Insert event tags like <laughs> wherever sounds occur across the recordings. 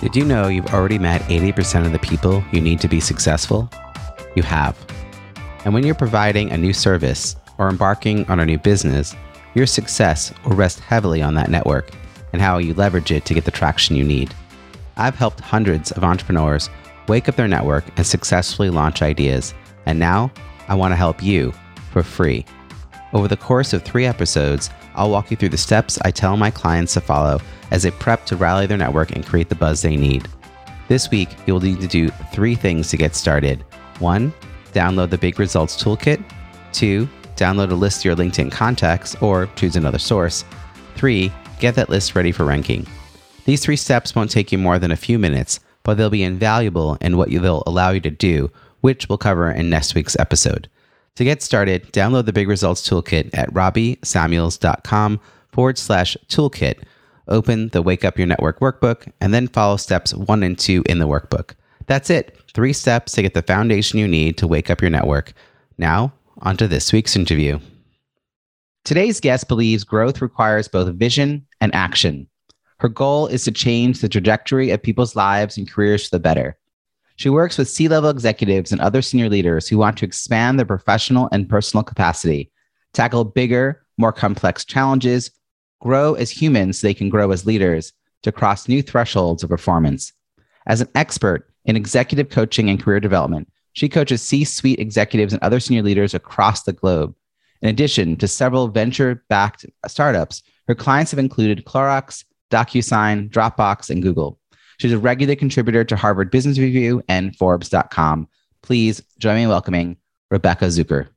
Did you know you've already met 80% of the people you need to be successful? You have. And when you're providing a new service or embarking on a new business, your success will rest heavily on that network and how you leverage it to get the traction you need. I've helped hundreds of entrepreneurs wake up their network and successfully launch ideas, and now I want to help you for free. Over the course of three episodes, I'll walk you through the steps I tell my clients to follow as they prep to rally their network and create the buzz they need. This week, you'll need to do three things to get started. One, download the Big Results Toolkit. Two, download a list of your LinkedIn contacts or choose another source. Three, get that list ready for ranking. These three steps won't take you more than a few minutes, but they'll be invaluable in what they'll allow you to do, which we'll cover in next week's episode. To get started, download the Big Results Toolkit at robbiesamuels.com forward slash toolkit open the Wake Up Your Network workbook, and then follow steps one and two in the workbook. That's it. Three steps to get the foundation you need to wake up your network. Now, onto this week's interview. Today's guest believes growth requires both vision and action. Her goal is to change the trajectory of people's lives and careers for the better. She works with C level executives and other senior leaders who want to expand their professional and personal capacity, tackle bigger, more complex challenges, grow as humans so they can grow as leaders to cross new thresholds of performance. As an expert in executive coaching and career development, she coaches C suite executives and other senior leaders across the globe. In addition to several venture backed startups, her clients have included Clorox, DocuSign, Dropbox, and Google. She's a regular contributor to Harvard Business Review and Forbes.com. Please join me in welcoming Rebecca Zucker.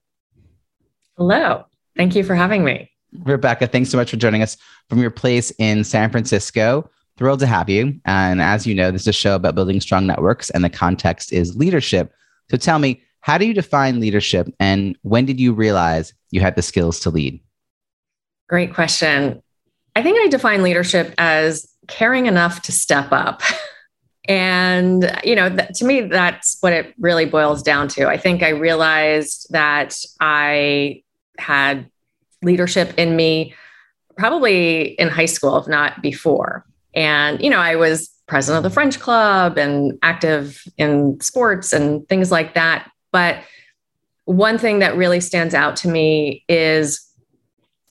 Hello. Thank you for having me. Rebecca, thanks so much for joining us from your place in San Francisco. Thrilled to have you. And as you know, this is a show about building strong networks, and the context is leadership. So tell me, how do you define leadership, and when did you realize you had the skills to lead? Great question. I think I define leadership as caring enough to step up. <laughs> and, you know, th- to me, that's what it really boils down to. I think I realized that I had leadership in me probably in high school, if not before. And, you know, I was president of the French club and active in sports and things like that. But one thing that really stands out to me is,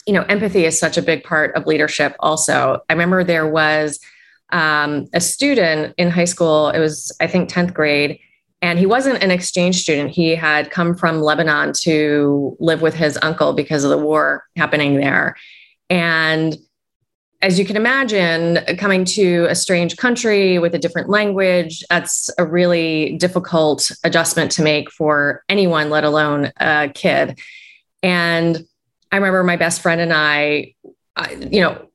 you know, empathy is such a big part of leadership, also. I remember there was um, a student in high school, it was, I think, 10th grade, and he wasn't an exchange student. He had come from Lebanon to live with his uncle because of the war happening there. And as you can imagine, coming to a strange country with a different language, that's a really difficult adjustment to make for anyone, let alone a kid. And I remember my best friend and I, I you know,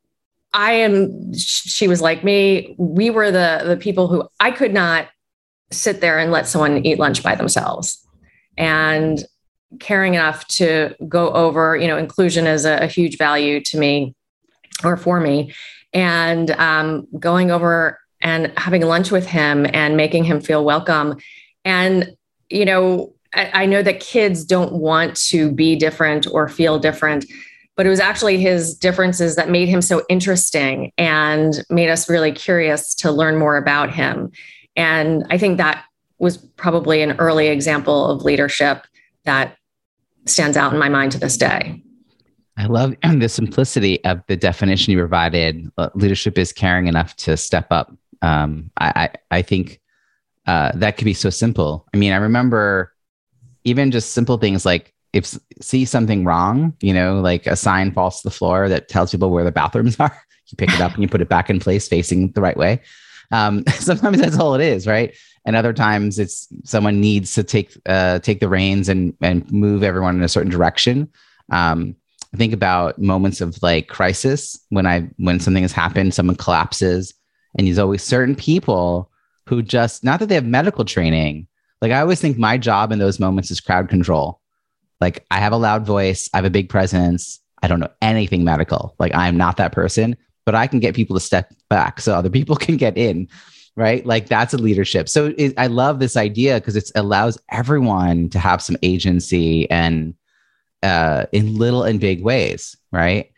I am, she was like me. We were the, the people who I could not sit there and let someone eat lunch by themselves. And caring enough to go over, you know, inclusion is a, a huge value to me or for me. And um, going over and having lunch with him and making him feel welcome. And, you know, I, I know that kids don't want to be different or feel different but it was actually his differences that made him so interesting and made us really curious to learn more about him. And I think that was probably an early example of leadership that stands out in my mind to this day. I love <clears throat> the simplicity of the definition you provided. Uh, leadership is caring enough to step up. Um, I, I, I, think uh, that could be so simple. I mean, I remember even just simple things like if see something wrong, you know, like a sign falls to the floor that tells people where the bathrooms <laughs> are, you pick it up and you put it back in place facing the right way. Um, <laughs> sometimes that's all it is, right? And other times it's someone needs to take uh, take the reins and and move everyone in a certain direction. Um, I think about moments of like crisis when I when something has happened, someone collapses, And there's always certain people who just, not that they have medical training, like I always think my job in those moments is crowd control. Like I have a loud voice, I have a big presence. I don't know anything medical. Like I'm not that person, but I can get people to step back so other people <laughs> can get in. Right. Like that's a leadership. So it, I love this idea because it allows everyone to have some agency and uh, in little and big ways. Right.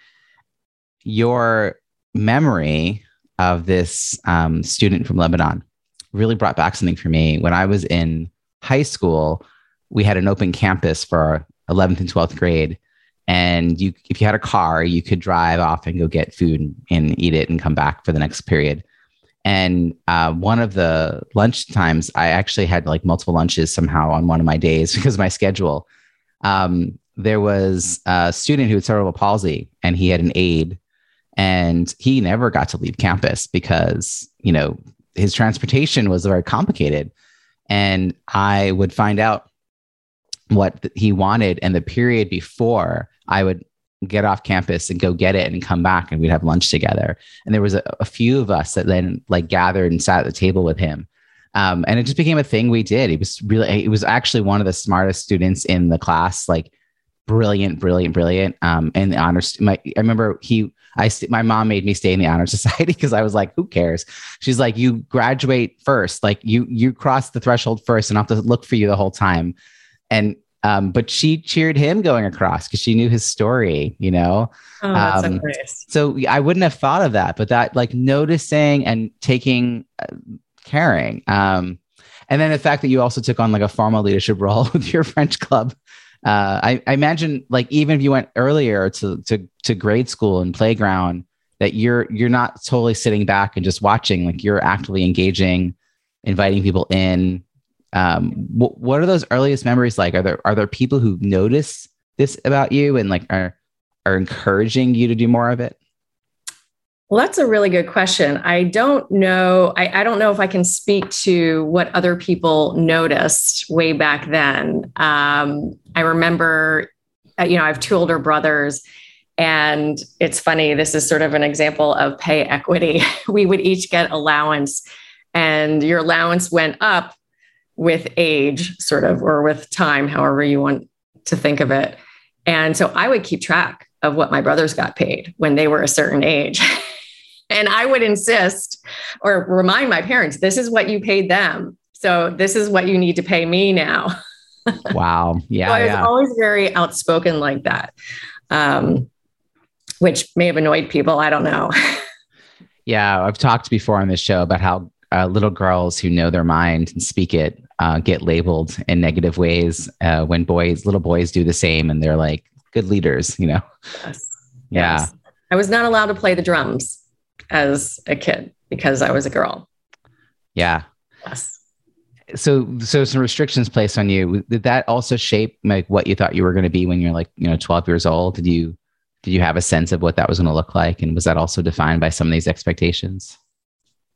Your memory of this um, student from Lebanon really brought back something for me. When I was in high school, we had an open campus for 11th and 12th grade. And you, if you had a car, you could drive off and go get food and, eat it and come back for the next period. And uh, one of the lunch times, I actually had like multiple lunches somehow on one of my days <laughs> because of my schedule. Um, there was a student who had cerebral palsy, and he had an aide, and he never got to leave campus because you know his transportation was very complicated. And I would find out what he wanted. And the period before, I would get off campus and go get it and come back and we'd have lunch together. And there was a, a few of us that then like gathered and sat at the table with him. Um, and it just became a thing we did. He was really, he was actually one of the smartest students in the class, like brilliant, brilliant, brilliant. Um, and the honors, my, I remember he, I, my mom made me stay in the honor <laughs> society because I was like, who cares? She's like, you graduate first, like you, you cross the threshold first and I have to look for you the whole time. And, um, but she cheered him going across because she knew his story, you know? Oh, um, so, so I wouldn't have thought of that, but that like noticing and taking, uh, caring. Um, and then the fact that you also took on like a formal leadership <laughs> role with your French club uh, I, I, imagine like even if you went earlier to, to to grade school and playground, that you're you're not totally sitting back and just watching. Like you're actively engaging, inviting people in. Um, what, what are those earliest memories like? Are there are there people who notice this about you and like are are encouraging you to do more of it? Well, that's a really good question. I don't know. I, I, don't know if I can speak to what other people noticed way back then. Um, I remember, uh, you know, I have two older brothers, and it's funny. This is sort of an example of pay equity. <laughs> we would each get allowance, and your allowance went up with age, sort of, or with time, however you want to think of it. And so I would keep track of what my brothers got paid when they were a certain age. <laughs> And I would insist or remind my parents, this is what you paid them. So this is what you need to pay me now. <laughs> Wow. Yeah. so I was yeah. always very outspoken like that, um, which may have annoyed people. I don't know. <laughs> yeah. I've talked before on this show about how uh, little girls who know their mind and speak it uh, get labeled in negative ways uh, when boys, little boys do the same and they're like good leaders, you know? Yes. Yeah. Yes. I was not allowed to play the drums as a kid because I was a girl. Yeah. Yes. So, so some restrictions placed on you. Did that also shape like what you thought you were going to be when you're like, you know, 12 years old? Did you, did you have a sense of what that was going to look like? And was that also defined by some of these expectations?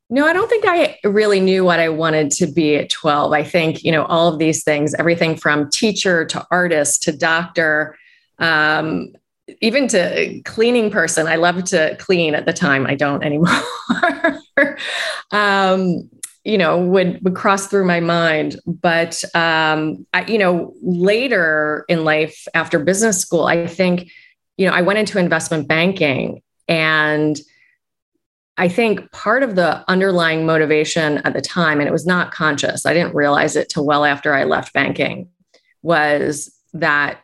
No, I don't think I really knew what I wanted to be at 12. I think, you know, all of these things, everything from teacher to artist to doctor, um, even to cleaning person i loved to clean at the time i don't anymore. <laughs> Um, you know would would cross through my mind but um, I, you know later in life after business school i think you know i went into investment banking and i think part of the underlying motivation at the time and it was not conscious i didn't realize it till well after i left banking was that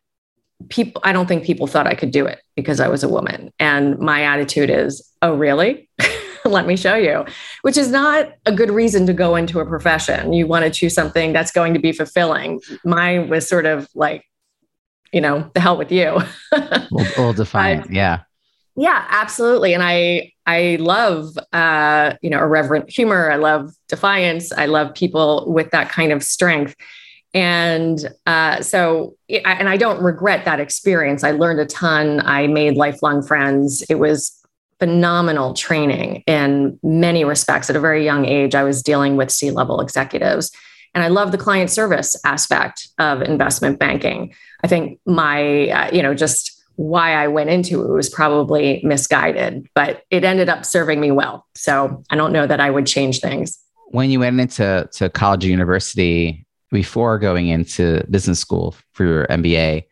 people i don't think people thought i could do it because i was a woman. And my attitude is oh really? <laughs> Let me show you which is not a good reason to go into a profession. You want to choose something that's going to be fulfilling. Mine was sort of like you know the hell with you. <laughs> We'll, we'll define but, yeah. Yeah absolutely. And i i love uh you know irreverent humor. I love defiance. I love people with that kind of strength and uh, so, and I don't regret that experience. I learned a ton. I made lifelong friends. It was phenomenal training in many respects. At a very young age, I was dealing with C level executives. And I love the client service aspect of investment banking. I think my, uh, you know, just why I went into it was probably misguided, but it ended up serving me well. So I don't know that I would change things. When you went into to college or university before going into business school for your MBA,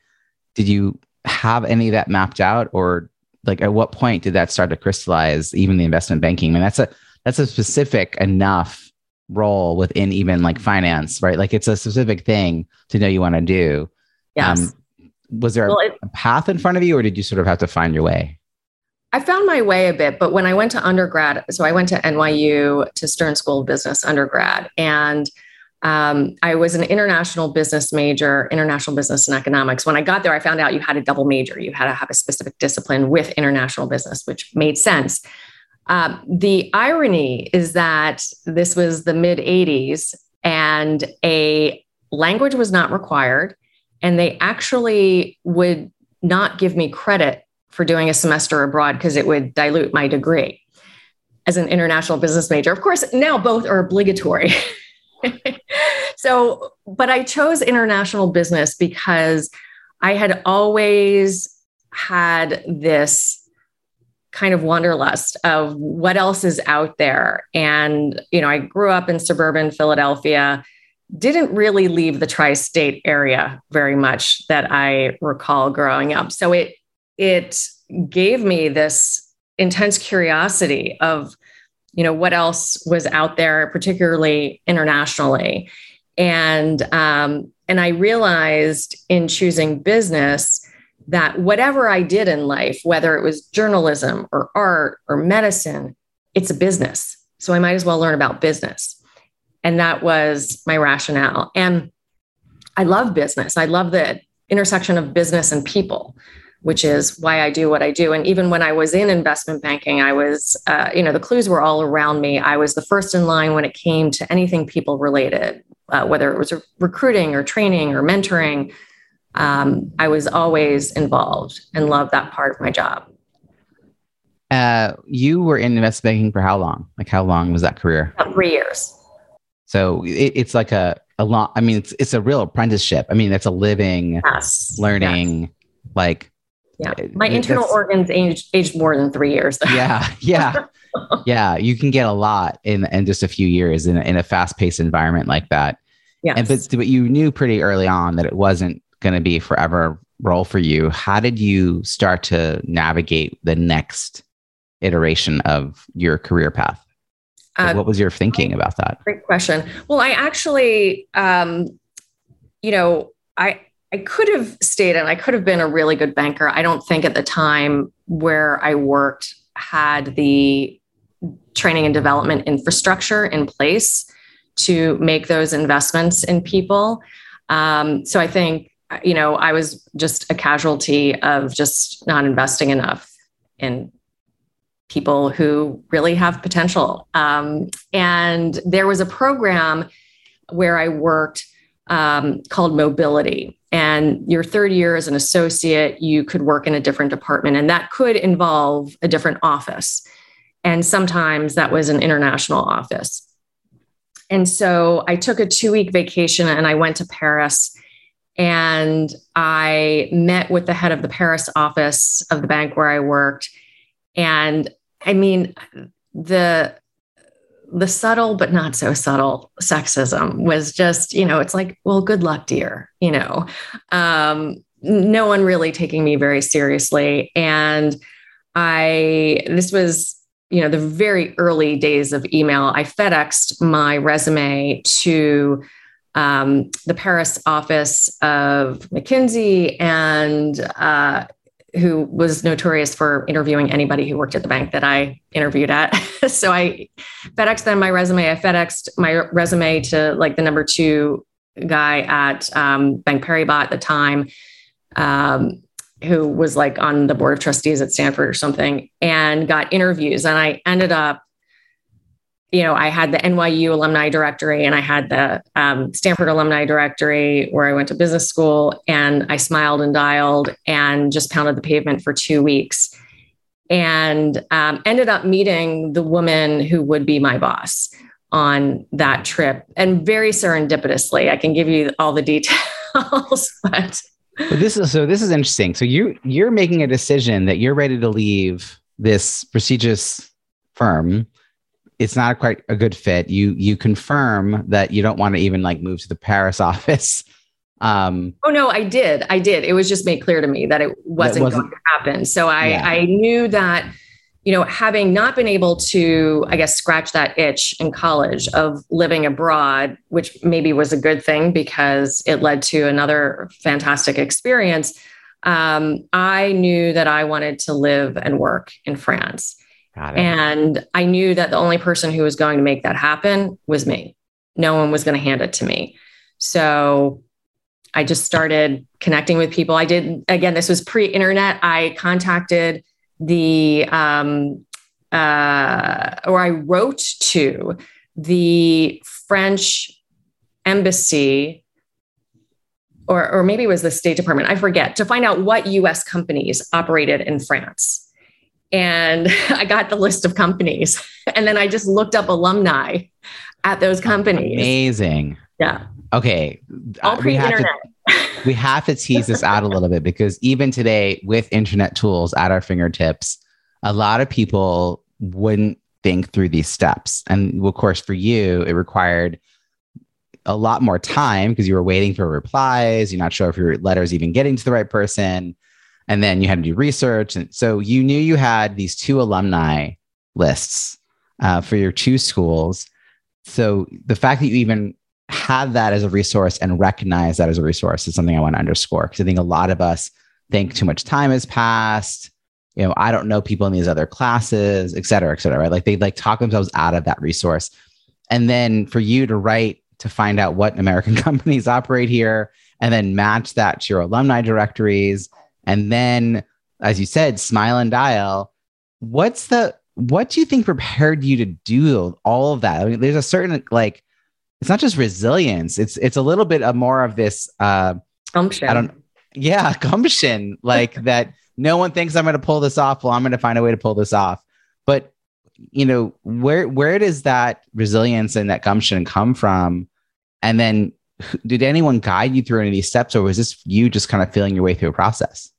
did you have any of that mapped out or like at what point did that start to crystallize even the investment banking? I mean, that's a that's a specific enough role within even like finance, right? Like it's a specific thing to know you want to do. Yes. Um, was there well, it, a path in front of you or did you sort of have to find your way? I found my way a bit, but when I went to undergrad, so I went to NYU to Stern School of Business undergrad, and um, I was an international business major, international business and economics. When I got there, I found out you had a double major. You had to have a specific discipline with international business, which made sense. Um, the irony is that this was the mid 80s and a language was not required. And they actually would not give me credit for doing a semester abroad because it would dilute my degree as an international business major. Of course, now both are obligatory. <laughs> <laughs> so, but I chose international business because I had always had this kind of wanderlust of what else is out there. And, you know, I grew up in suburban Philadelphia, didn't really leave the tri state area very much that I recall growing up. So it, it gave me this intense curiosity of you know what else was out there particularly internationally. And um, and i realized in choosing business that whatever i did in life whether it was journalism or art or medicine it's a business. So i might as well learn about business. And that was my rationale. And i love business. I love the intersection of business and people which is why I do what I do. And even when I was in investment banking, I was, uh, you know, the clues were all around me. I was the first in line when it came to anything people related, uh, whether it was recruiting or training or mentoring. Um, I was always involved and loved that part of my job. Uh, you were in investment banking for how long? Like, how long was that career? About three years. So it, it's like a a long. I mean, it's it's a real apprenticeship. I mean, it's a living, yes. learning, yes. like yeah. My internal That's, organs aged, aged more than three years. <laughs> Yeah. Yeah. yeah. You can get a lot in, in just a few years in, in a fast paced environment like that. Yeah. And but, but you knew pretty early on that it wasn't going to be forever role for you. How did you start to navigate the next iteration of your career path? Uh, what was your thinking about that? Great question. Well, I actually, um, you know, I I could have stayed and I could have been a really good banker. I don't think at the time where I worked had the training and development infrastructure in place to make those investments in people. Um, so I think, you know, I was just a casualty of just not investing enough in people who really have potential. Um, and there was a program where I worked um, called Mobility. And your third year as an associate, you could work in a different department, and that could involve a different office. And sometimes that was an international office. And so I took a two week vacation and I went to Paris and I met with the head of the Paris office of the bank where I worked. And I mean, the the subtle but not so subtle sexism was just you know it's like well good luck dear you know? Um, no one really taking me very seriously. And i this was you know the very early days of email. I fedexed my resume to um, the paris office of mckinsey and uh, who was notorious for interviewing anybody who worked at the bank that I interviewed at. <laughs> so I FedExed them my resume. I FedExed my resume to like the number two guy at um, Bank Paribas at the time, um, who was like on the board of trustees at Stanford or something, and got interviews. And I ended up you know, I had the NYU alumni directory and I had the um, Stanford alumni directory where I went to business school and I smiled and dialed and just pounded the pavement for two weeks and um, ended up meeting the woman who would be my boss on that trip and very serendipitously. I can give you all the <laughs> details, but But this is so this is interesting. So you you're making a decision that you're ready to leave this prestigious firm. It's not quite a good fit. You you confirm that you don't want to even like move to the Paris <laughs> office. Um, oh no, I did. I did. It was just made clear to me that it wasn't, wasn't going to happen. So I yeah. I knew that you know, having not been able to, I guess, scratch that itch in college of living abroad, which maybe was a good thing because it led to another fantastic experience. Um, I knew that I wanted to live and work in France. And I knew that the only person who was going to make that happen was me. No one was going to hand it to me. So I just started connecting with people. I did, again, this was pre internet. I contacted the um, uh, or I wrote to the French embassy or, or maybe it was the State Department, I forget, to find out what US companies operated in France. And <laughs> I got the list of companies. And then I just looked up alumni at those companies. Amazing. Yeah. Okay. All uh, pre-internet <laughs> we have to tease this out a little bit because even today, with internet tools at our fingertips, a lot of people wouldn't think through these steps. And of course, for you, it required a lot more time because you were waiting for replies. You're not sure if your letter's even getting to the right person. And then you had to do research. And so you knew you had these two alumni lists uh, for your two schools. So the fact that you even have that as a resource and recognize that as a resource is something I want to underscore because I think a lot of us think too much time has passed. You know, I don't know people in these other classes, et cetera, et cetera, right? Like they like talk themselves out of that resource. And then for you to write to find out what American <laughs> companies operate here and then match that to your alumni directories. And then, as you said, smile and dial. What's the, what do you think prepared you to do all of that? I mean, there's a certain like it's not just resilience. It's it's a little bit of more of this uh gumption. I don't yeah, <laughs> gumption. Like <laughs> that no one thinks I'm gonna pull this off. Well, I'm gonna find a way to pull this off. But you know, where where does that resilience and that gumption come from? And then did anyone guide you through any of these steps, or was this you just kind of feeling your way through a process?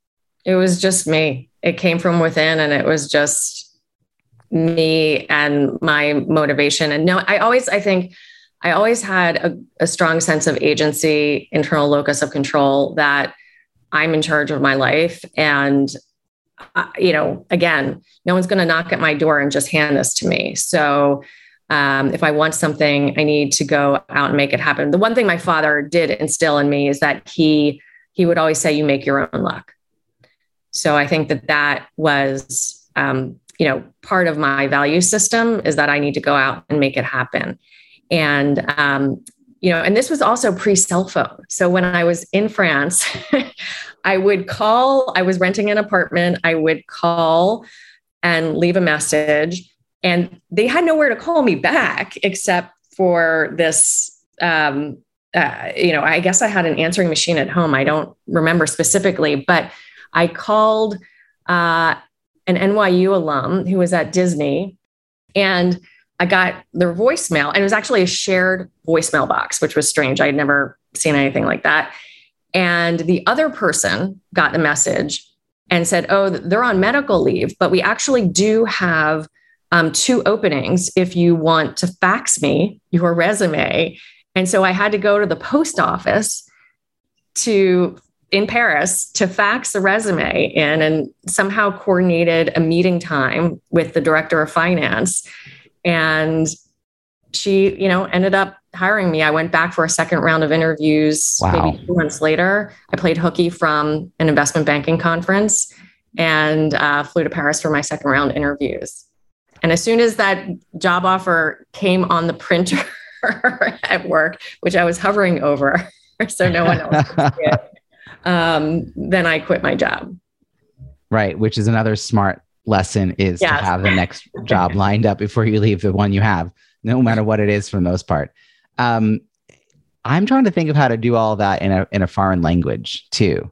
It was just me. It came from within and it was just me and my motivation. And no, I always I think I always had a, a strong sense of agency, internal locus of control that I'm in charge of my life. And, uh, you know, again, no one's going to knock at my door and just hand this to me. So, um, if I want something, I need to go out and make it happen. The one thing my father did instill in me is that he he would always say, "You make your own luck." So I think that that was, um, you know, part of my value system is that I need to go out and make it happen. And, um, you know, and this was also pre cell phone. So when I was in France, <laughs> I would call, I was renting an apartment, I would call and leave a message. And they had nowhere to call me back except for this um, uh, you know, I guess I had an answering machine at home. I don't remember specifically, but I called uh, an NYU alum who was at Disney, and I got their voicemail, and it was actually a shared voicemail box, which was strange. I had never seen anything like that. And the other person got the message and said, Oh, they're on medical leave, but we actually do have um, two openings if you want to fax me your resume. And so I had to go to the post office to in Paris to fax the resume in and somehow coordinated a meeting time with the director of finance and she, you know, ended up hiring me. I went back for a second round of interviews wow. maybe two months later. I played hooky from an investment banking conference and uh, flew to Paris for my second round interviews. And as soon as that job offer came on the printer <laughs> at work, which I was hovering over <laughs> so no one else could see it, um, then I quit my job. Right, which is another smart lesson is yes. to have the next <laughs> job lined up before you leave the one you have, no matter what it is for the most part. Um, I'm trying to think of how to do all that in a in a foreign language too.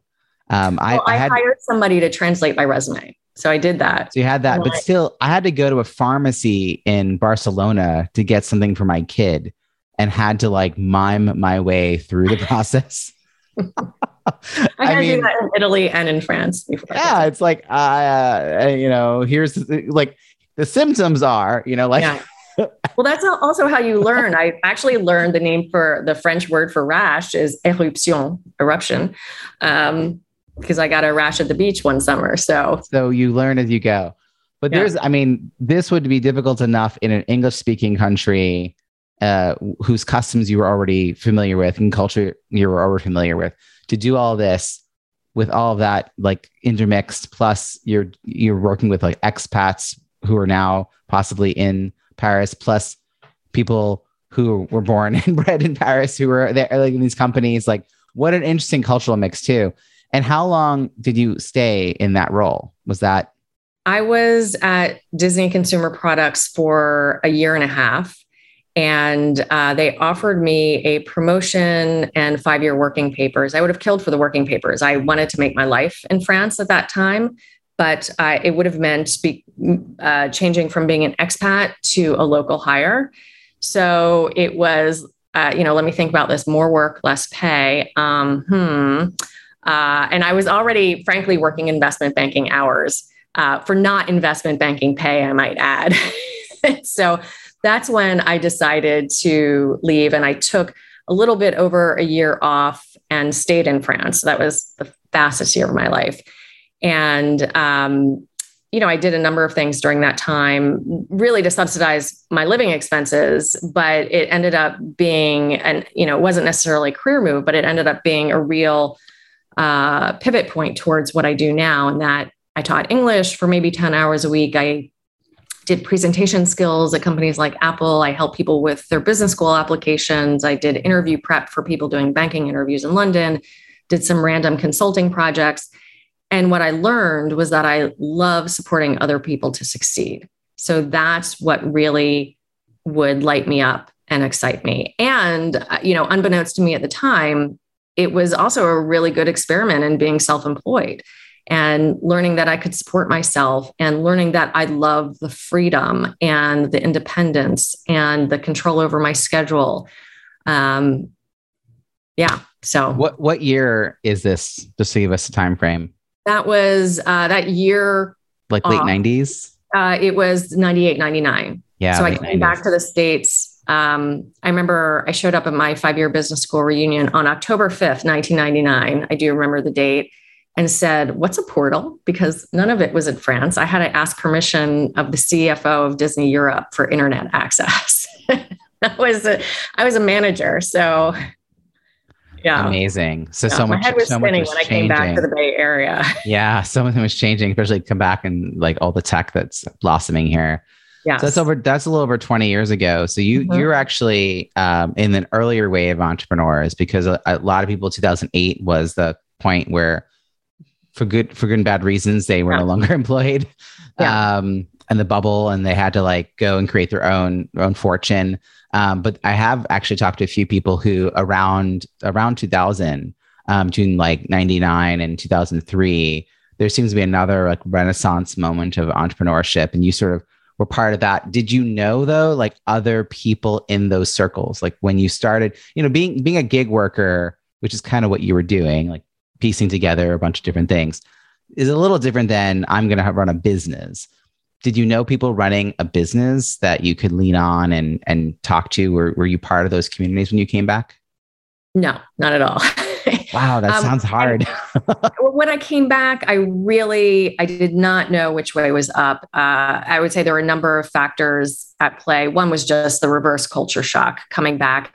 Um, I, well, I, I had, hired somebody to translate my resume. So I did that. So you had that, but still, I had to go to a pharmacy in Barcelona to get something for my kid and had to like mime my way through the <laughs> process. <laughs> <laughs> I, I mean, do that in Italy and in France before. Yeah, it's like uh, you know, here's like the symptoms are, you know, like yeah. well, that's also how you learn. I actually learned the name for the French word for rash is eruption, um, because I got a rash at the beach one summer. So, so you learn as you go. But yeah. there's, I mean, this would be difficult enough in an English speaking country uh, whose customs you were already familiar with and culture you were already familiar with to do all this with all of that like intermixed plus you're you're working with like expats who are now possibly in Paris, plus people who were born <laughs> and bred in Paris who were there like in these companies. Like, what an interesting cultural mix too. And how long did you stay in that role? Was that? I was at Disney Consumer Products for a year and a half, and uh, they offered me a promotion and five year working papers. I would have killed for the working papers. I wanted to make my life in France at that time but uh, it would have meant be, uh, changing from being an expat to a local hire. So it was, uh, you know, let me think about this more work, less pay. Um, hmm. Uh, and I was already, frankly, working investment banking hours uh, for not investment banking pay, I might add. <laughs> so that's when I decided to leave. And I took a little bit over a year off and stayed in France. So that was the fastest year of my life. And, um, you know, I did a number of things during that time, really to subsidize my living expenses, but it ended up being, and, you know, it wasn't necessarily a career move, but it ended up being a real uh, pivot point towards what I do now. And that I taught English for maybe 10 hours a week. I did presentation skills at companies like Apple. I helped people with their business school applications. I did interview prep for people doing banking interviews in London, did some random consulting projects. And what I learned was that I love supporting other people to succeed. So that's what really would light me up and excite me. And, uh, you know, unbeknownst to me at the time, it was also a really good experiment in being self employed and learning that I could support myself and learning that I love the freedom and the independence and the control over my schedule. Um, yeah. So what what year is this? Just to give us a time frame. That was uh, that year. Like late 90s? Uh, it was 98, 99. Yeah. So I came 90s. back to the States. Um, I remember I showed up at my five year business school reunion on October 5th, 1999. I do remember the date and said, What's a portal? Because none of it was in France. I had to ask permission of the CFO of Disney Europe for internet access. <laughs> I was a, I was a manager. So yeah. Amazing. So yeah, so much. My head was so spinning when I came back to the Bay Area. <laughs> yeah, so much was changing, especially come back and like all the tech that's blossoming here. Yeah. So that's over. That's a little over twenty years ago. So you mm-hmm. you're actually um, in an earlier wave of entrepreneurs because a, a lot of people. Two thousand eight was the point where, for good for good and bad reasons, they were yeah. no longer <laughs> employed. Yeah. Um, and the bubble, and they had to like go and create their own their own fortune. Um, but I have actually talked to a few people who around around 2000, um, between like 99 and 2003, there seems to be another like renaissance moment of entrepreneurship, and you sort of were part of that. Did you know though, like other people in those circles, like when you started, you know, being being a gig worker, which is kind of what you were doing, like piecing together a bunch of different things, is a little different than I'm going to run a business. Did you know people running a business that you could lean on and and talk to? Were, were you part of those communities when you came back? No not at all. <laughs> Wow that um, sounds hard. <laughs> When i came back i really i did not know which way was up. Uh, i would say there were a number of factors at play. One was just the reverse culture shock coming back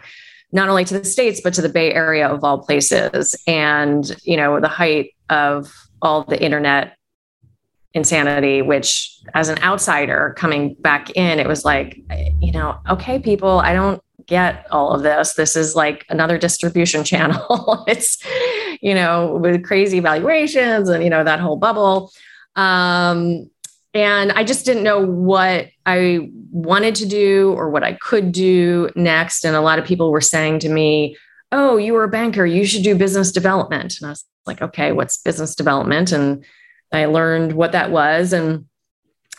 not only to the states but to the bay area of all places and you know the height of all the internet insanity, which as an outsider coming back in, it was like, you know, okay, people, I don't get all of this. This is like another distribution <laughs> channel. it's, you know, with crazy valuations and, you know, that whole bubble. Um, and I just didn't know what I wanted to do or what I could do next. And a lot of people were saying to me, Oh, you were a banker, you should do business development. And I was like, Okay, what's business development? And I learned what that was and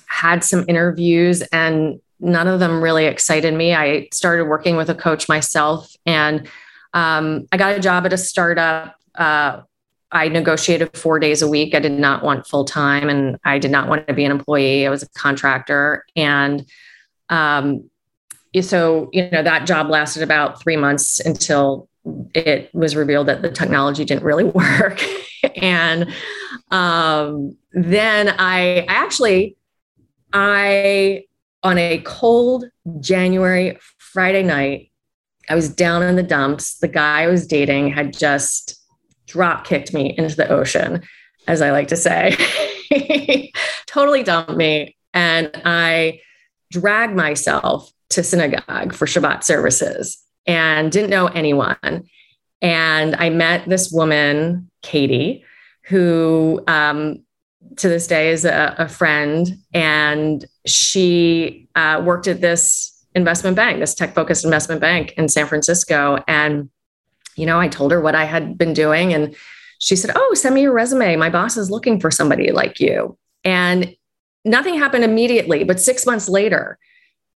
had some interviews and none of them really excited me. I started working with a coach myself and um, I got a job at a startup uh, I negotiated four days a week. I did not want full time and I did not want to be an employee. I was a contractor. And um, so, you know, that job lasted about three months until it was revealed that the technology didn't really <laughs> work. and um, then I, actually, I, on a cold January Friday night, I was down in the dumps. The guy I was dating had just drop kicked me into the ocean, as I like to say. <laughs> totally dumped me. And I dragged myself to synagogue for Shabbat services and didn't know anyone. And I met this woman, Katie, who um, to this day is a, a friend. And she uh, worked at this investment bank, this tech focused investment bank in San Francisco. And, you know, I told her what I had been doing. And she said, Oh, send me your resume. My boss is looking for somebody like you. And nothing happened immediately, but six months later,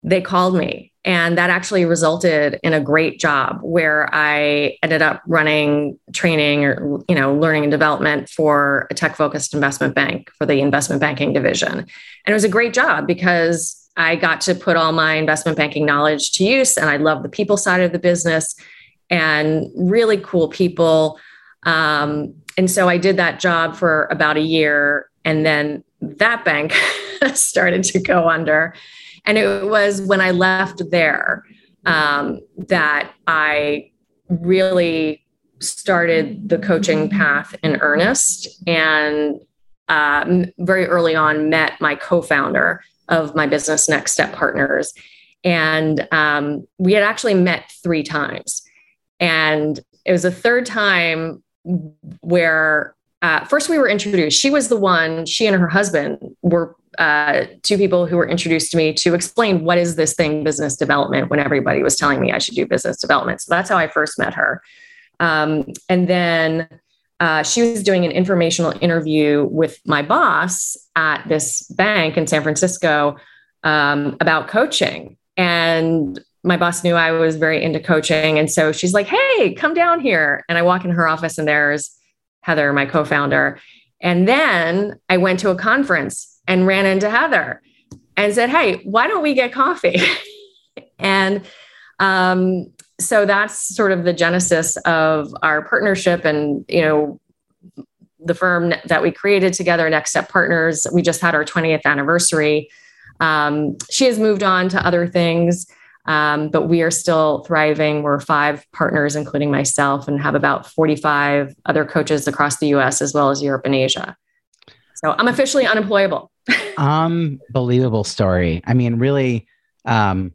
they called me and that actually resulted in a great job where i ended up running training or you know learning and development for a tech focused investment bank for the investment banking division and it was a great job because i got to put all my investment banking knowledge to use and i love the people side of the business and really cool people. Um, and so i did that job for about a year and then that bank <laughs> started to go under. And it was when I left there um, that I really started the coaching path in earnest and uh, very early on met my co-founder of my business next step partners. And um, we had actually met three times and it was a third time where uh, first we were introduced she was the one she and her husband were uh, two people who were introduced to me to explain what is this thing business development when everybody was telling me i should do business development. So that's how i first met her. Um, and then uh, she was doing an informational interview with my boss at this bank in san francisco um, about coaching. And my boss knew i was very into coaching and so she's like hey come down here and i walk in her office and there's heather my co-founder and then i went to a conference and ran into Heather and said, Hey, why don't we get coffee? <laughs> and um, so that's sort of the genesis of our partnership and, you know, the firm that we created together, Next Step Partners. We just had our 20th anniversary. Um, she has moved on to other things, um, but we are still thriving. We're five partners, including myself, and have about 45 other coaches across the US as well as Europe and Asia. So I'm officially unemployable. <laughs> Unbelievable story. I mean, really, um,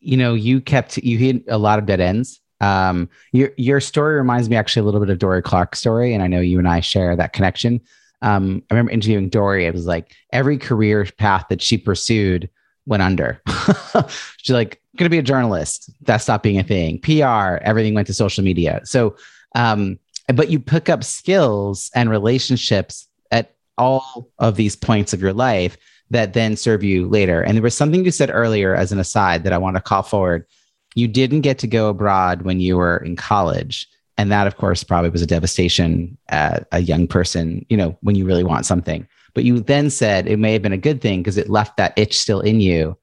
you know, you kept you hit a lot of dead ends. Um, your your story reminds me actually a little bit of Dorie Clark's story, and I know you and I share that connection. Um, I remember interviewing Dorie. It was like every career path that she pursued went under. <laughs> She's like going to be a journalist. That stopped being a thing. PR, everything went to social media. So, um, but you pick up skills and relationships at all of these points of your life that then serve you later. And there was something you said earlier as an aside that I want to call forward. You didn't get to go abroad when you were in college. And that, of course, probably was a devastation at a young person, you know, when you really want something. But you then said it may have been a good thing because it left that itch still in you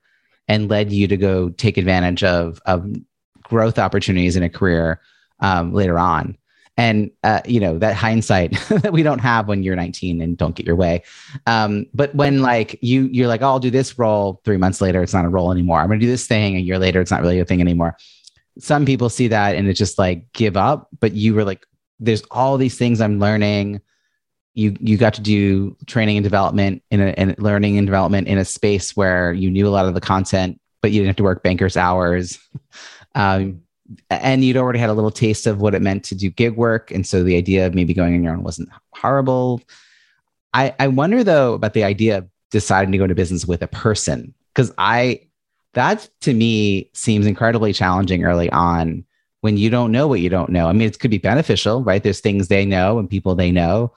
and led you to go take advantage of, of growth opportunities in a career um, later on. And uh, you know that hindsight <laughs> that we don't have when you're 19 and don't get your way. Um, but when like you you're like oh, i'll do this role three months later it's not a role anymore. I'm gonna do this thing a year later it's not really a thing anymore. Some people see that and it's just like give up but you were like there's all these things i'm learning you you got to do training and development in a and learning and development in a space where you knew a lot of the content but you didn't have to work bankers hours <laughs> um, and you'd already had a little taste of what it meant to do gig work. And so the idea of maybe going on your own wasn't horrible. I, I wonder though about the idea of deciding to go into business with a person. Cause I, that to me seems incredibly challenging early on when you don't know what you don't know. I mean, it could be beneficial, right? There's things they know and people they know.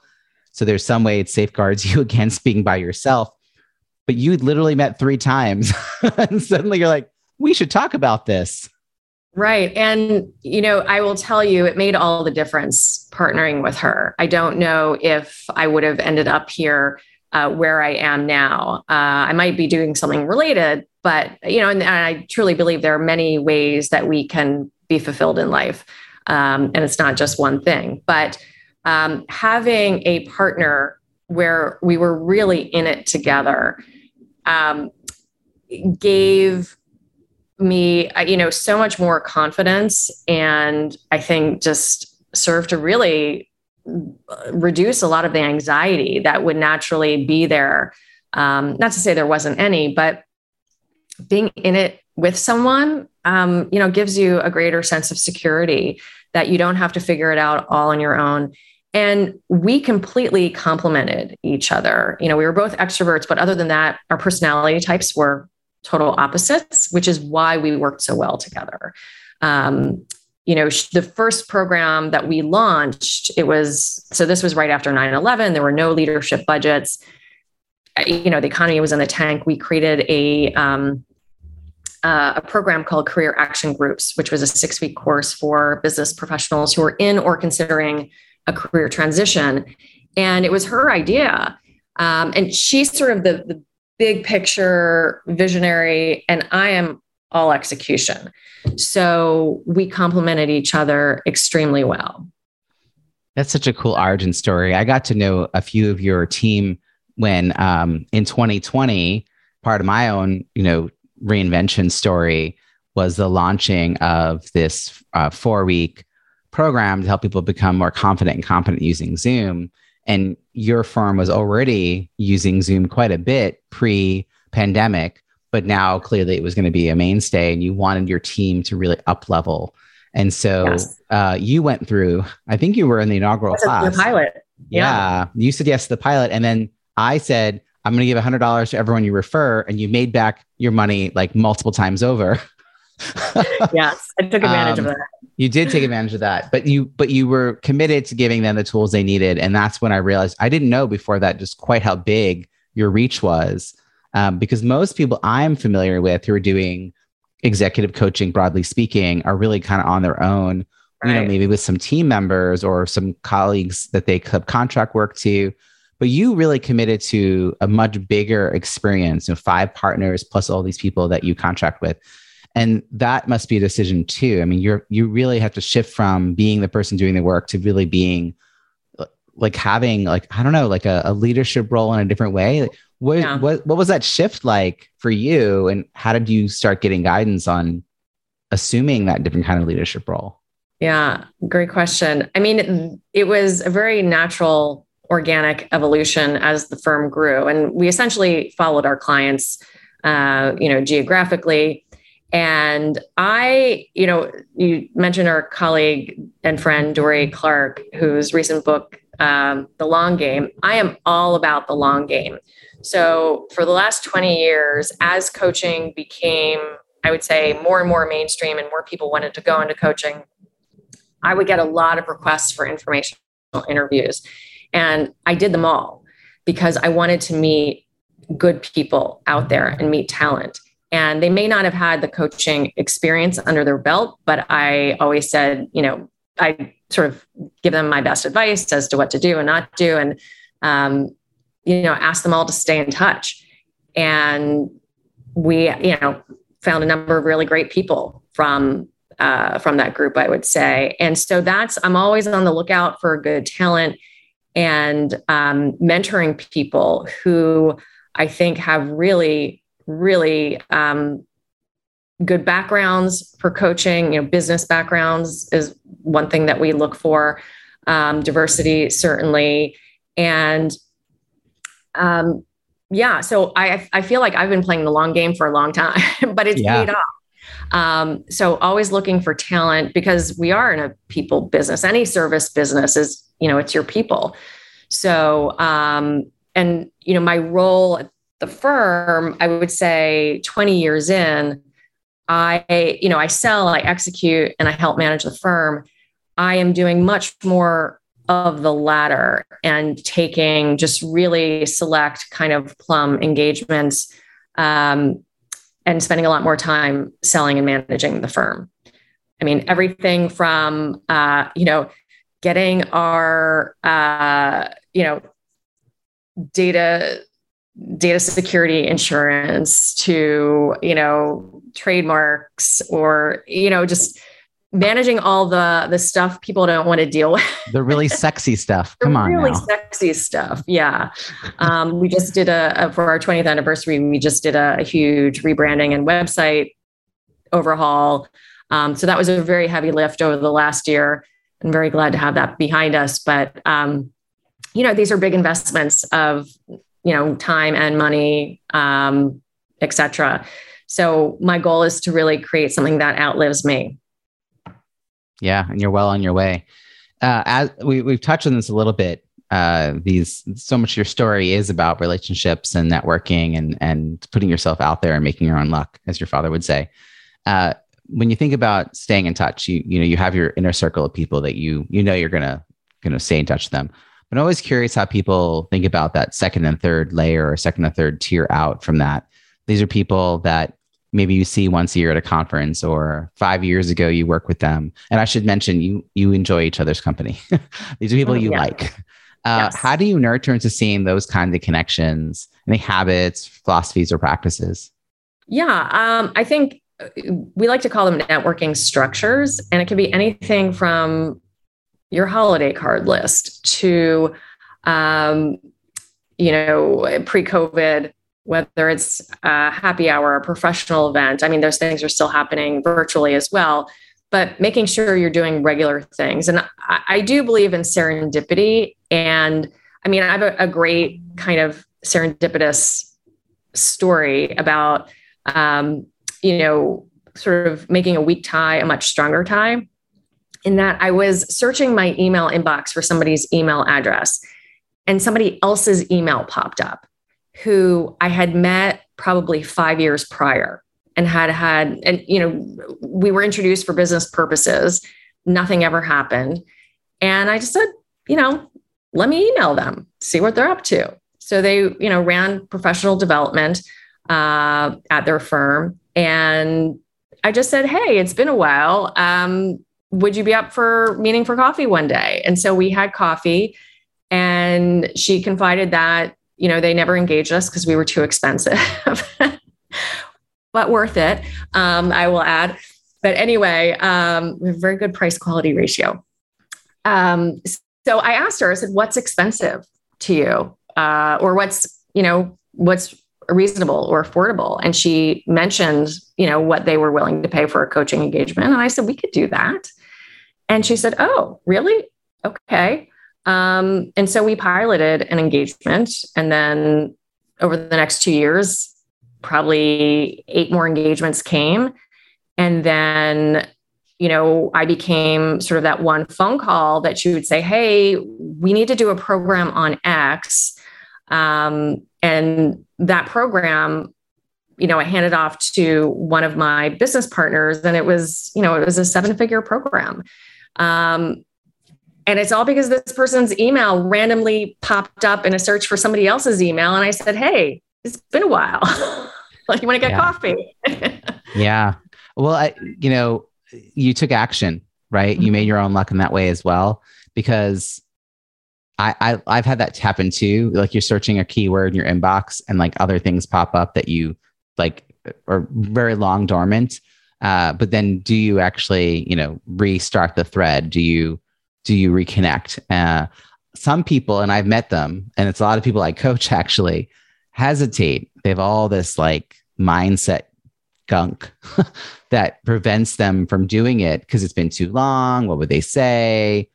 So there's some way it safeguards <laughs> you against being by yourself. But you literally met three times <laughs> and suddenly you're like, we should talk about this. Right. And, you know, I will tell you, it made all the difference partnering with her. I don't know if I would have ended up here uh, where I am now. Uh, I might be doing something related, but, you know, and, and, I truly believe there are many ways that we can be fulfilled in life. Um, and it's not just one thing, but um, having a partner where we were really in it together um, gave me, you know, so much more confidence. And I think just served to really reduce a lot of the anxiety that would naturally be there. Um, not to say there wasn't any, but being in it with someone, um, you know, gives you a greater sense of security that you don't have to figure it out all on your own. And we completely complemented each other. You know, we were both extroverts, but other than that, our personality types were total opposites, which is why we worked so well together. Um, you know, the first program that we launched, it was so this was right after 9 11. There were no leadership budgets. You know, the economy was in the tank. We created a, um, uh, a program called Career Action Groups, which was a six week course for business professionals who were in or considering a career transition. And it was her idea. Um, and she's sort of the, the big picture visionary, and I am all execution. So we complemented each other extremely well. That's such a cool origin story. I got to know a few of your team when um, in 2020, part of my own, you know, reinvention story was the launching of this uh, four week program to help people become more confident and competent using Zoom and your firm was already using Zoom quite a bit pre pandemic, but now clearly it was going to be a mainstay and you wanted your team to really up level. And so yes. uh, you went through, I think you were in the inaugural class. The pilot. Yeah. yeah. You said yes to the pilot. And then I said, I'm going to give $100 to everyone you refer. And you made back your money like multiple times over. <laughs> yes. I took advantage um, of that you did take advantage of that but you but you were committed to giving them the tools they needed and that's when i realized i didn't know before that just quite how big your reach was um, because most people i'm familiar with who are doing executive coaching broadly speaking are really kind of on their own right. you know maybe with some team members or some colleagues that they have contract work to but you really committed to a much bigger experience you know five partners plus all these people that you contract with. And that must be a decision too. I mean you're you really have to shift from being the person doing the work to really being uh, like having like i don't know like a, a leadership role in a different way. Like, what, yeah. what what was that shift like for you? And how did you start getting guidance on assuming that different kind of leadership role? Yeah great question. I mean it, it was a very natural organic evolution as the firm grew and we essentially followed our clients uh, you know geographically and I, you know, you mentioned our colleague and friend Dorie Clark, whose recent book, um, The Long Game. I am all about the long game. So for the last 20 years, as coaching became, I would say, more and more mainstream and more people wanted to go into coaching, I would get a lot of requests for informational interviews. And I did them all because I wanted to meet good people out there and meet talent. And they may not have had the coaching experience under their belt but i always said you know i sort of give them my best advice as to what to do and not do and um, you know ask them all to stay in touch. And we you know found a number of really great people from uh, from that group i would say. And so that's i'm always on the lookout for good talent and um, mentoring people who i think have really really um, good backgrounds for coaching. You know, business backgrounds is one thing that we look for. Um, diversity certainly, and um, yeah. So I I feel like I've been playing the long game for a long time, <laughs> but it's yeah. paid off. Um, so always looking for talent because we are in a people business. Any service business is you know it's your people. So um, and you know my role at the firm, I would say 20 years in, I, you know, I sell, I execute, and I help manage the firm. I am doing much more of the latter and taking just really select kind of plum engagements um, and spending a lot more time selling and managing the firm. I mean, everything from, uh, you know, getting our, uh, you know, data data security insurance to you know trademarks or you know just managing all the the stuff people don't want to deal with. <laughs> The really sexy stuff. Come on really now. sexy stuff yeah. Um, we just did a, a, for our 20th anniversary we just did a, a huge rebranding and website overhaul. Um, so that was a very heavy lift over the last year i'm very glad to have that behind us but um, you know these are big investments of you know time and money um, etc so my goal is to really create something that outlives me yeah, and you're well on your way. Uh, as we, we've touched on this a little bit, uh, these so much your story is about relationships and networking and and putting yourself out there and making your own luck, as your father would say. Uh, when you think about staying in touch, you you know you have your inner circle of people that you you know you're gonna gonna stay in touch with them. But I'm always curious how people think about that second and third layer or second and third tier out from that. These are people that maybe you see once a year at a conference or five years ago you work with them and i should mention you you enjoy each other's company <laughs> these are people oh, you yeah. like uh, yes. how do you nurture into seeing those kinds of connections any habits philosophies or practices yeah um, i think we like to call them networking structures and it can be anything from your holiday card list to um, you know pre-covid whether it's a happy hour, a professional event. I mean, those things are still happening virtually as well, but making sure you're doing regular things. And I, I do believe in serendipity. And I mean, I have a, a great kind of serendipitous story about, um, you know, sort of making a weak tie a much stronger tie. In that I was searching my email inbox for somebody's email address and somebody else's email popped up who I had met probably five years prior and had had, and, you know, we were introduced for business purposes. Nothing ever happened. And I just said, you know, let me email them, see what they're up to. So they, you know, ran professional development uh, at their firm. And I just said, hey, it's been a while. Um, would you be up for meeting for coffee one day? And so we had coffee. And she confided that you know, they never engaged us because we were too expensive, <laughs> but worth it. Um, I will add. But anyway, um, we have a very good price quality ratio. Um, so I asked her, I said, what's expensive to you? Uh, or what's, you know, what's reasonable or affordable? And she mentioned, you know, what they were willing to pay for a coaching engagement. And I said, we could do that. And she said, oh, really? Okay. Um, and so we piloted an engagement. And then over the next two years, probably eight more engagements came. And then, you know, I became sort of that one phone call that she would say, Hey, we need to do a program on X. Um, and that program, you know, I handed off to one of my business partners, and it was, you know, it was a seven figure program. Um, and it's all because this person's email randomly popped up in a search for somebody else's email. And I said, Hey, it's been a while. <laughs> like, you want to get yeah. coffee? <laughs> yeah. Well, I, you know, you took action, right? Mm-hmm. You made your own luck in that way as well, because I, I I've had that happen too. Like you're searching a keyword in your inbox and like other things pop up that you like are very long dormant. Uh, but then do you actually, you know, restart the thread? Do you do you reconnect? Uh, some people, and I've met them, and it's a lot of people I coach <laughs> actually, hesitate. They have all this like mindset gunk <laughs> that prevents them from doing it because it's been too long. What would they say?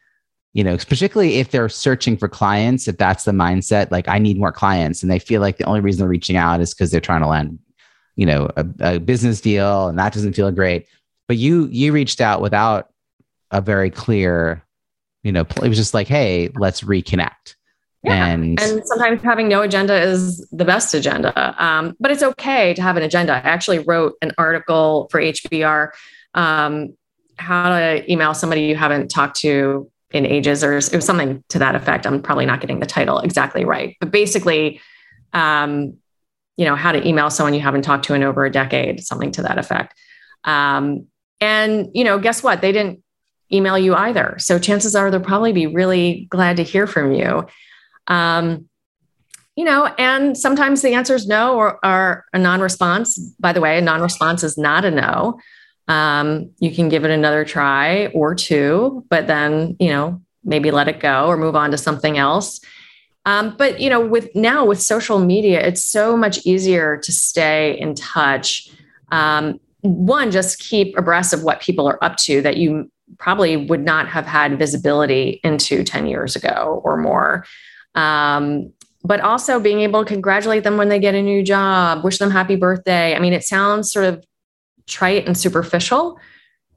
You know, particularly if they're searching for clients, if that's the mindset, like I need more clients, and they feel like the only reason they're reaching out is because they're trying to land, you know, a, a business deal, and that doesn't feel great. But you you reached out without a very clear you know, it was just like, hey, let's reconnect. Yeah. And, and sometimes having no agenda is the best agenda. Um, but it's okay to have an agenda. I actually wrote an article for HBR um, how to email somebody you haven't talked to in ages, or it was something to that effect. I'm probably not getting the title exactly right, but basically, um, you know, how to email someone you haven't talked to in over a decade, something to that effect. Um, and you know, guess what? They didn't email you either. So chances are they'll probably be really glad to hear from you. Um, you know, and sometimes the answer is no or, or a non-response. By the way, a non-response is not a no. Um, you can give it another try or two, but then you know maybe let it go or move on to something else. Um, but you know, with now with social media, it's so much easier to stay in touch. Um, one, just keep abreast of what people are up to that you probably would not have had visibility into 10 years ago or more. Um, but also being able to congratulate them when they get a new job, wish them happy birthday. I mean, it sounds sort of trite and superficial,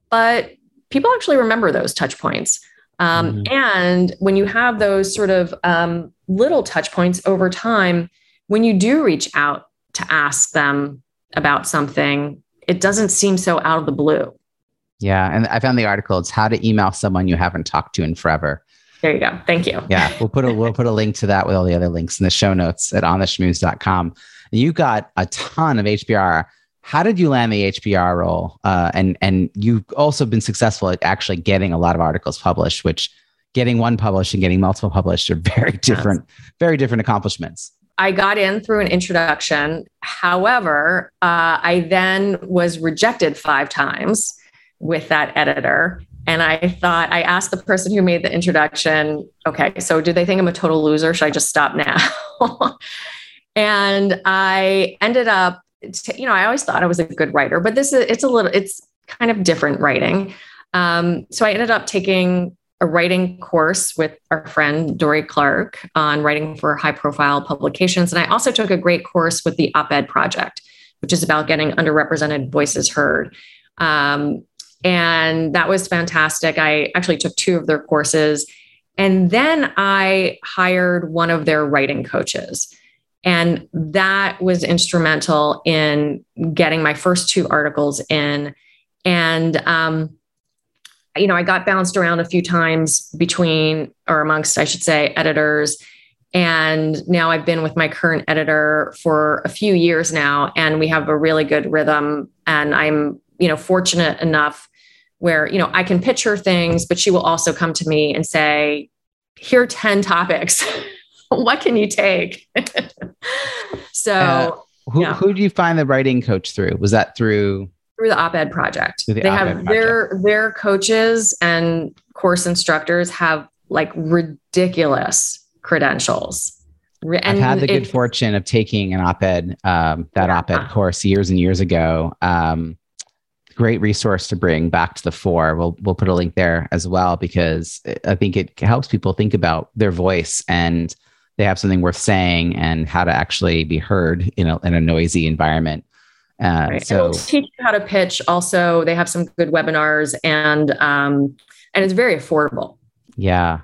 but people actually remember those touch points. Um, mm-hmm. And when you have those sort of um, little touch points over time, when you do reach out to ask them about something, it doesn't seem so out of the blue. Yeah. And I found the article, it's how to email someone you haven't talked to in forever. There you go. Thank you. Yeah. We'll put a we'll put a link to that with all the other links in the show notes at ontheschmooze.com. You got a ton of HBR. How did you land the HBR role? Uh, and and you've also been successful at actually getting a lot of articles published, which getting one published and getting multiple published are <laughs> very different, yes. very different accomplishments. I got in through an introduction. However, uh, I then was rejected five times with that editor. And I thought, I asked the person who made the introduction, okay, so do they think I'm a total loser? Should I just stop now? <laughs> and I ended up, you know, I always thought I was a good writer, but this is, it's a little, it's kind of different writing. Um, so I ended up taking a writing course with our friend Dorie Clark on writing for high profile publications. And I also took a great course with the Op Ed Project, which is about getting underrepresented voices heard. Um, and that was fantastic. I actually took two of their courses. And then I hired one of their writing coaches. And that was instrumental in getting my first two articles in. And, um, you know, I got bounced around a few times between, or amongst, I should say, editors. And now I've been with my current editor for a few years now, and we have a really good rhythm. And I'm you know, fortunate enough where, you know, I can pitch her things, but she will also come to me and say, here are 10 topics. <laughs> <laughs> what can you take? <laughs> so, uh, who, yeah. who do you find the writing coach through? Was that through? Through the op-ed project. The they op-ed have project. their, their coaches and course instructors have like ridiculous credentials. And I've had the good fortune of taking an op-ed, um, that yeah. op-ed course years and years ago. Um, great resource to bring back to the fore. We'll we'll put a link there as well because I think it helps people think about their voice and they have something worth saying and how to actually be heard in a in a noisy environment. Uh, right. So teach you how to pitch. Also, they have some good webinars and um, and it's very affordable. Yeah.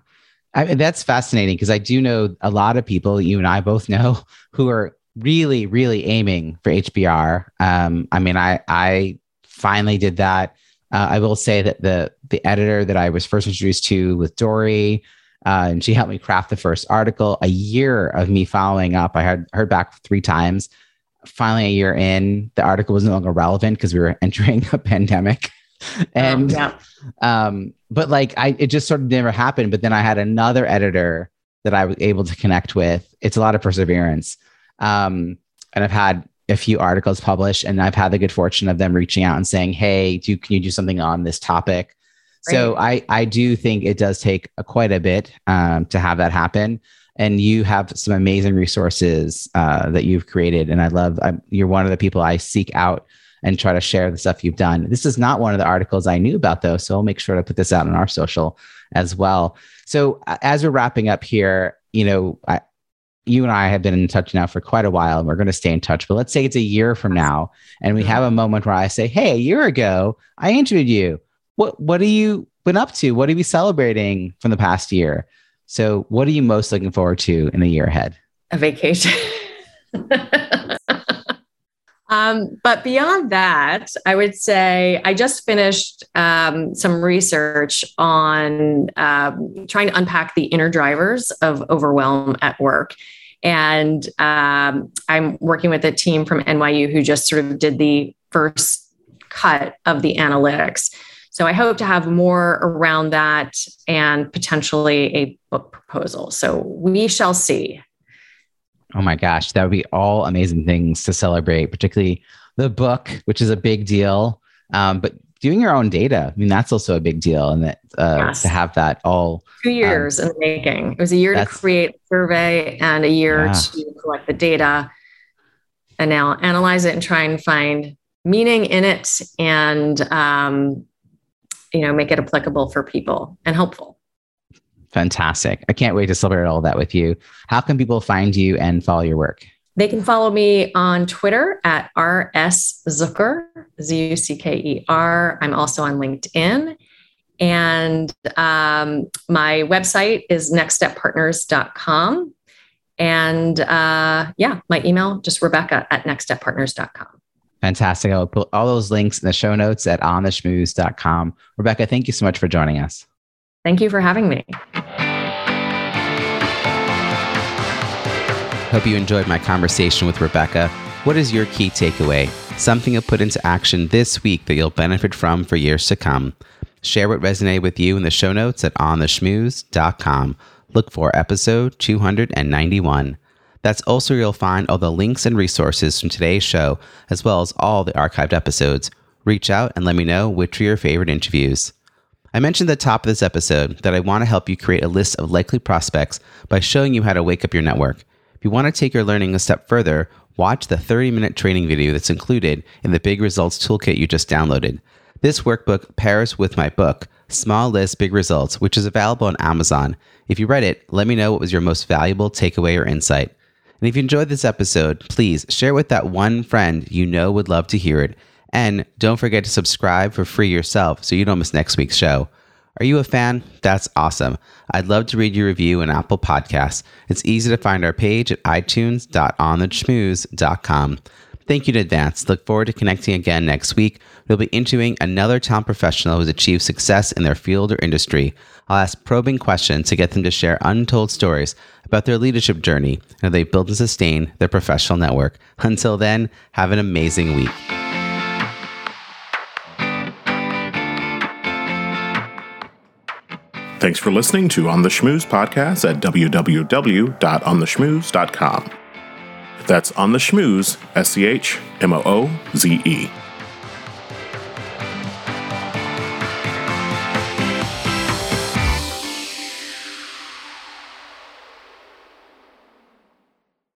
I that's fascinating because I do know a lot of people, you and I both know, <laughs> who are really, really aiming for HBR. Um, I mean, I I finally did that. Uh, I will say that the the editor that I was first introduced to with Dorie, uh, and she helped me craft the first article. A year of me following up, I had heard back three times. Finally, a year in, the article was no longer relevant because we were <laughs> entering a pandemic. and yeah. um, but like I, it just sort of never happened. But then I had another editor that I was able to connect with. It's a lot of perseverance. Um, and I've had a few articles published and I've had the good fortune of them reaching out and saying, Hey, do, can you do something on this topic? So I, I do think it does take a, quite a bit um, to have that happen. And you have some amazing resources uh, that you've created. And I love, I'm, you're one of the people I seek out and try to share the stuff you've done. This is not one of the articles I knew about though. So I'll make sure to put this out on our social as well. So as we're wrapping up here, you know, I, you and I have been in touch now for quite a while and we're going to stay in touch. But let's say it's a year from now and we mm-hmm. have a moment where I say, Hey, a year ago, I interviewed you. What, what have you been up to? What are you celebrating from the past year? So, what are you most looking forward to in the year ahead? A vacation. <laughs> Um, but beyond that, I would say I just finished um, some research on um, trying to unpack the inner drivers of overwhelm at work. And um, I'm working with a team from NYU who just sort of did the first cut of the analytics. So I hope to have more around that and potentially a book proposal. So we shall see. Oh my gosh, that would be all amazing things to celebrate, particularly the book, which is a big deal. Um, but doing your own data, I mean, that's also a big deal. And that uh, yes. to have that all two years um, in the making. It was a year to create a survey and a year yeah. to collect the data and now analyze it and try and find meaning in it and um, you know make it applicable for people and helpful fantastic i can't wait to celebrate all that with you how can people find you and follow your work they can follow me on Twitter at RS Zucker, Z U C K E R. I'm also on LinkedIn. And um, my website is nextsteppartners.com. And uh, yeah, my email, just Rebecca at nextsteppartners.com. Fantastic. I'll put all those links in the show notes at ontheschmooze.com. Rebecca, thank you so much for joining us. Thank you for having me. Hope you enjoyed my conversation with Rebecca. What is your key takeaway? Something you'll put into action this week that you'll benefit from for years to come. Share what resonated with you in the show notes at ontheschmooze.com. Look for episode 291. That's also where you'll find all the links and resources from today's show, as well as all the archived episodes. Reach out and let me know which are your favorite interviews. I mentioned at the top of this episode that I want to help you create a list of likely prospects by showing you how to wake up your network. If you want to take your learning a step further, watch the 30 minute training video that's included in the Big Results Toolkit you just downloaded. This workbook pairs with my book, Small List Big Results, which is available on Amazon. If you read it, let me know what was your most valuable takeaway or insight. And if you enjoyed this episode, please share with that one friend you know would love to hear it. And don't forget to subscribe for free yourself so you don't miss next week's show. Are you a fan? That's awesome. I'd love to read your review in Apple Podcasts. It's easy to find our page at itunes.ontheschmooze.com. Thank you in advance. Look forward to connecting again next week. We'll be interviewing another talent professional who's achieved success in their field or industry. I'll ask probing questions to get them to share untold stories about their leadership journey and how they build and sustain their professional network. Until then, have an amazing week. Thanks for listening to On the Schmooze podcast at www.ontheschmooze.com. That's On the Schmooze, S C H M O O Z E.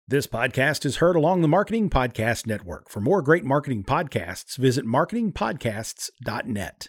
This podcast is heard along the Marketing Podcast Network. For more great marketing podcasts, visit marketingpodcasts.net.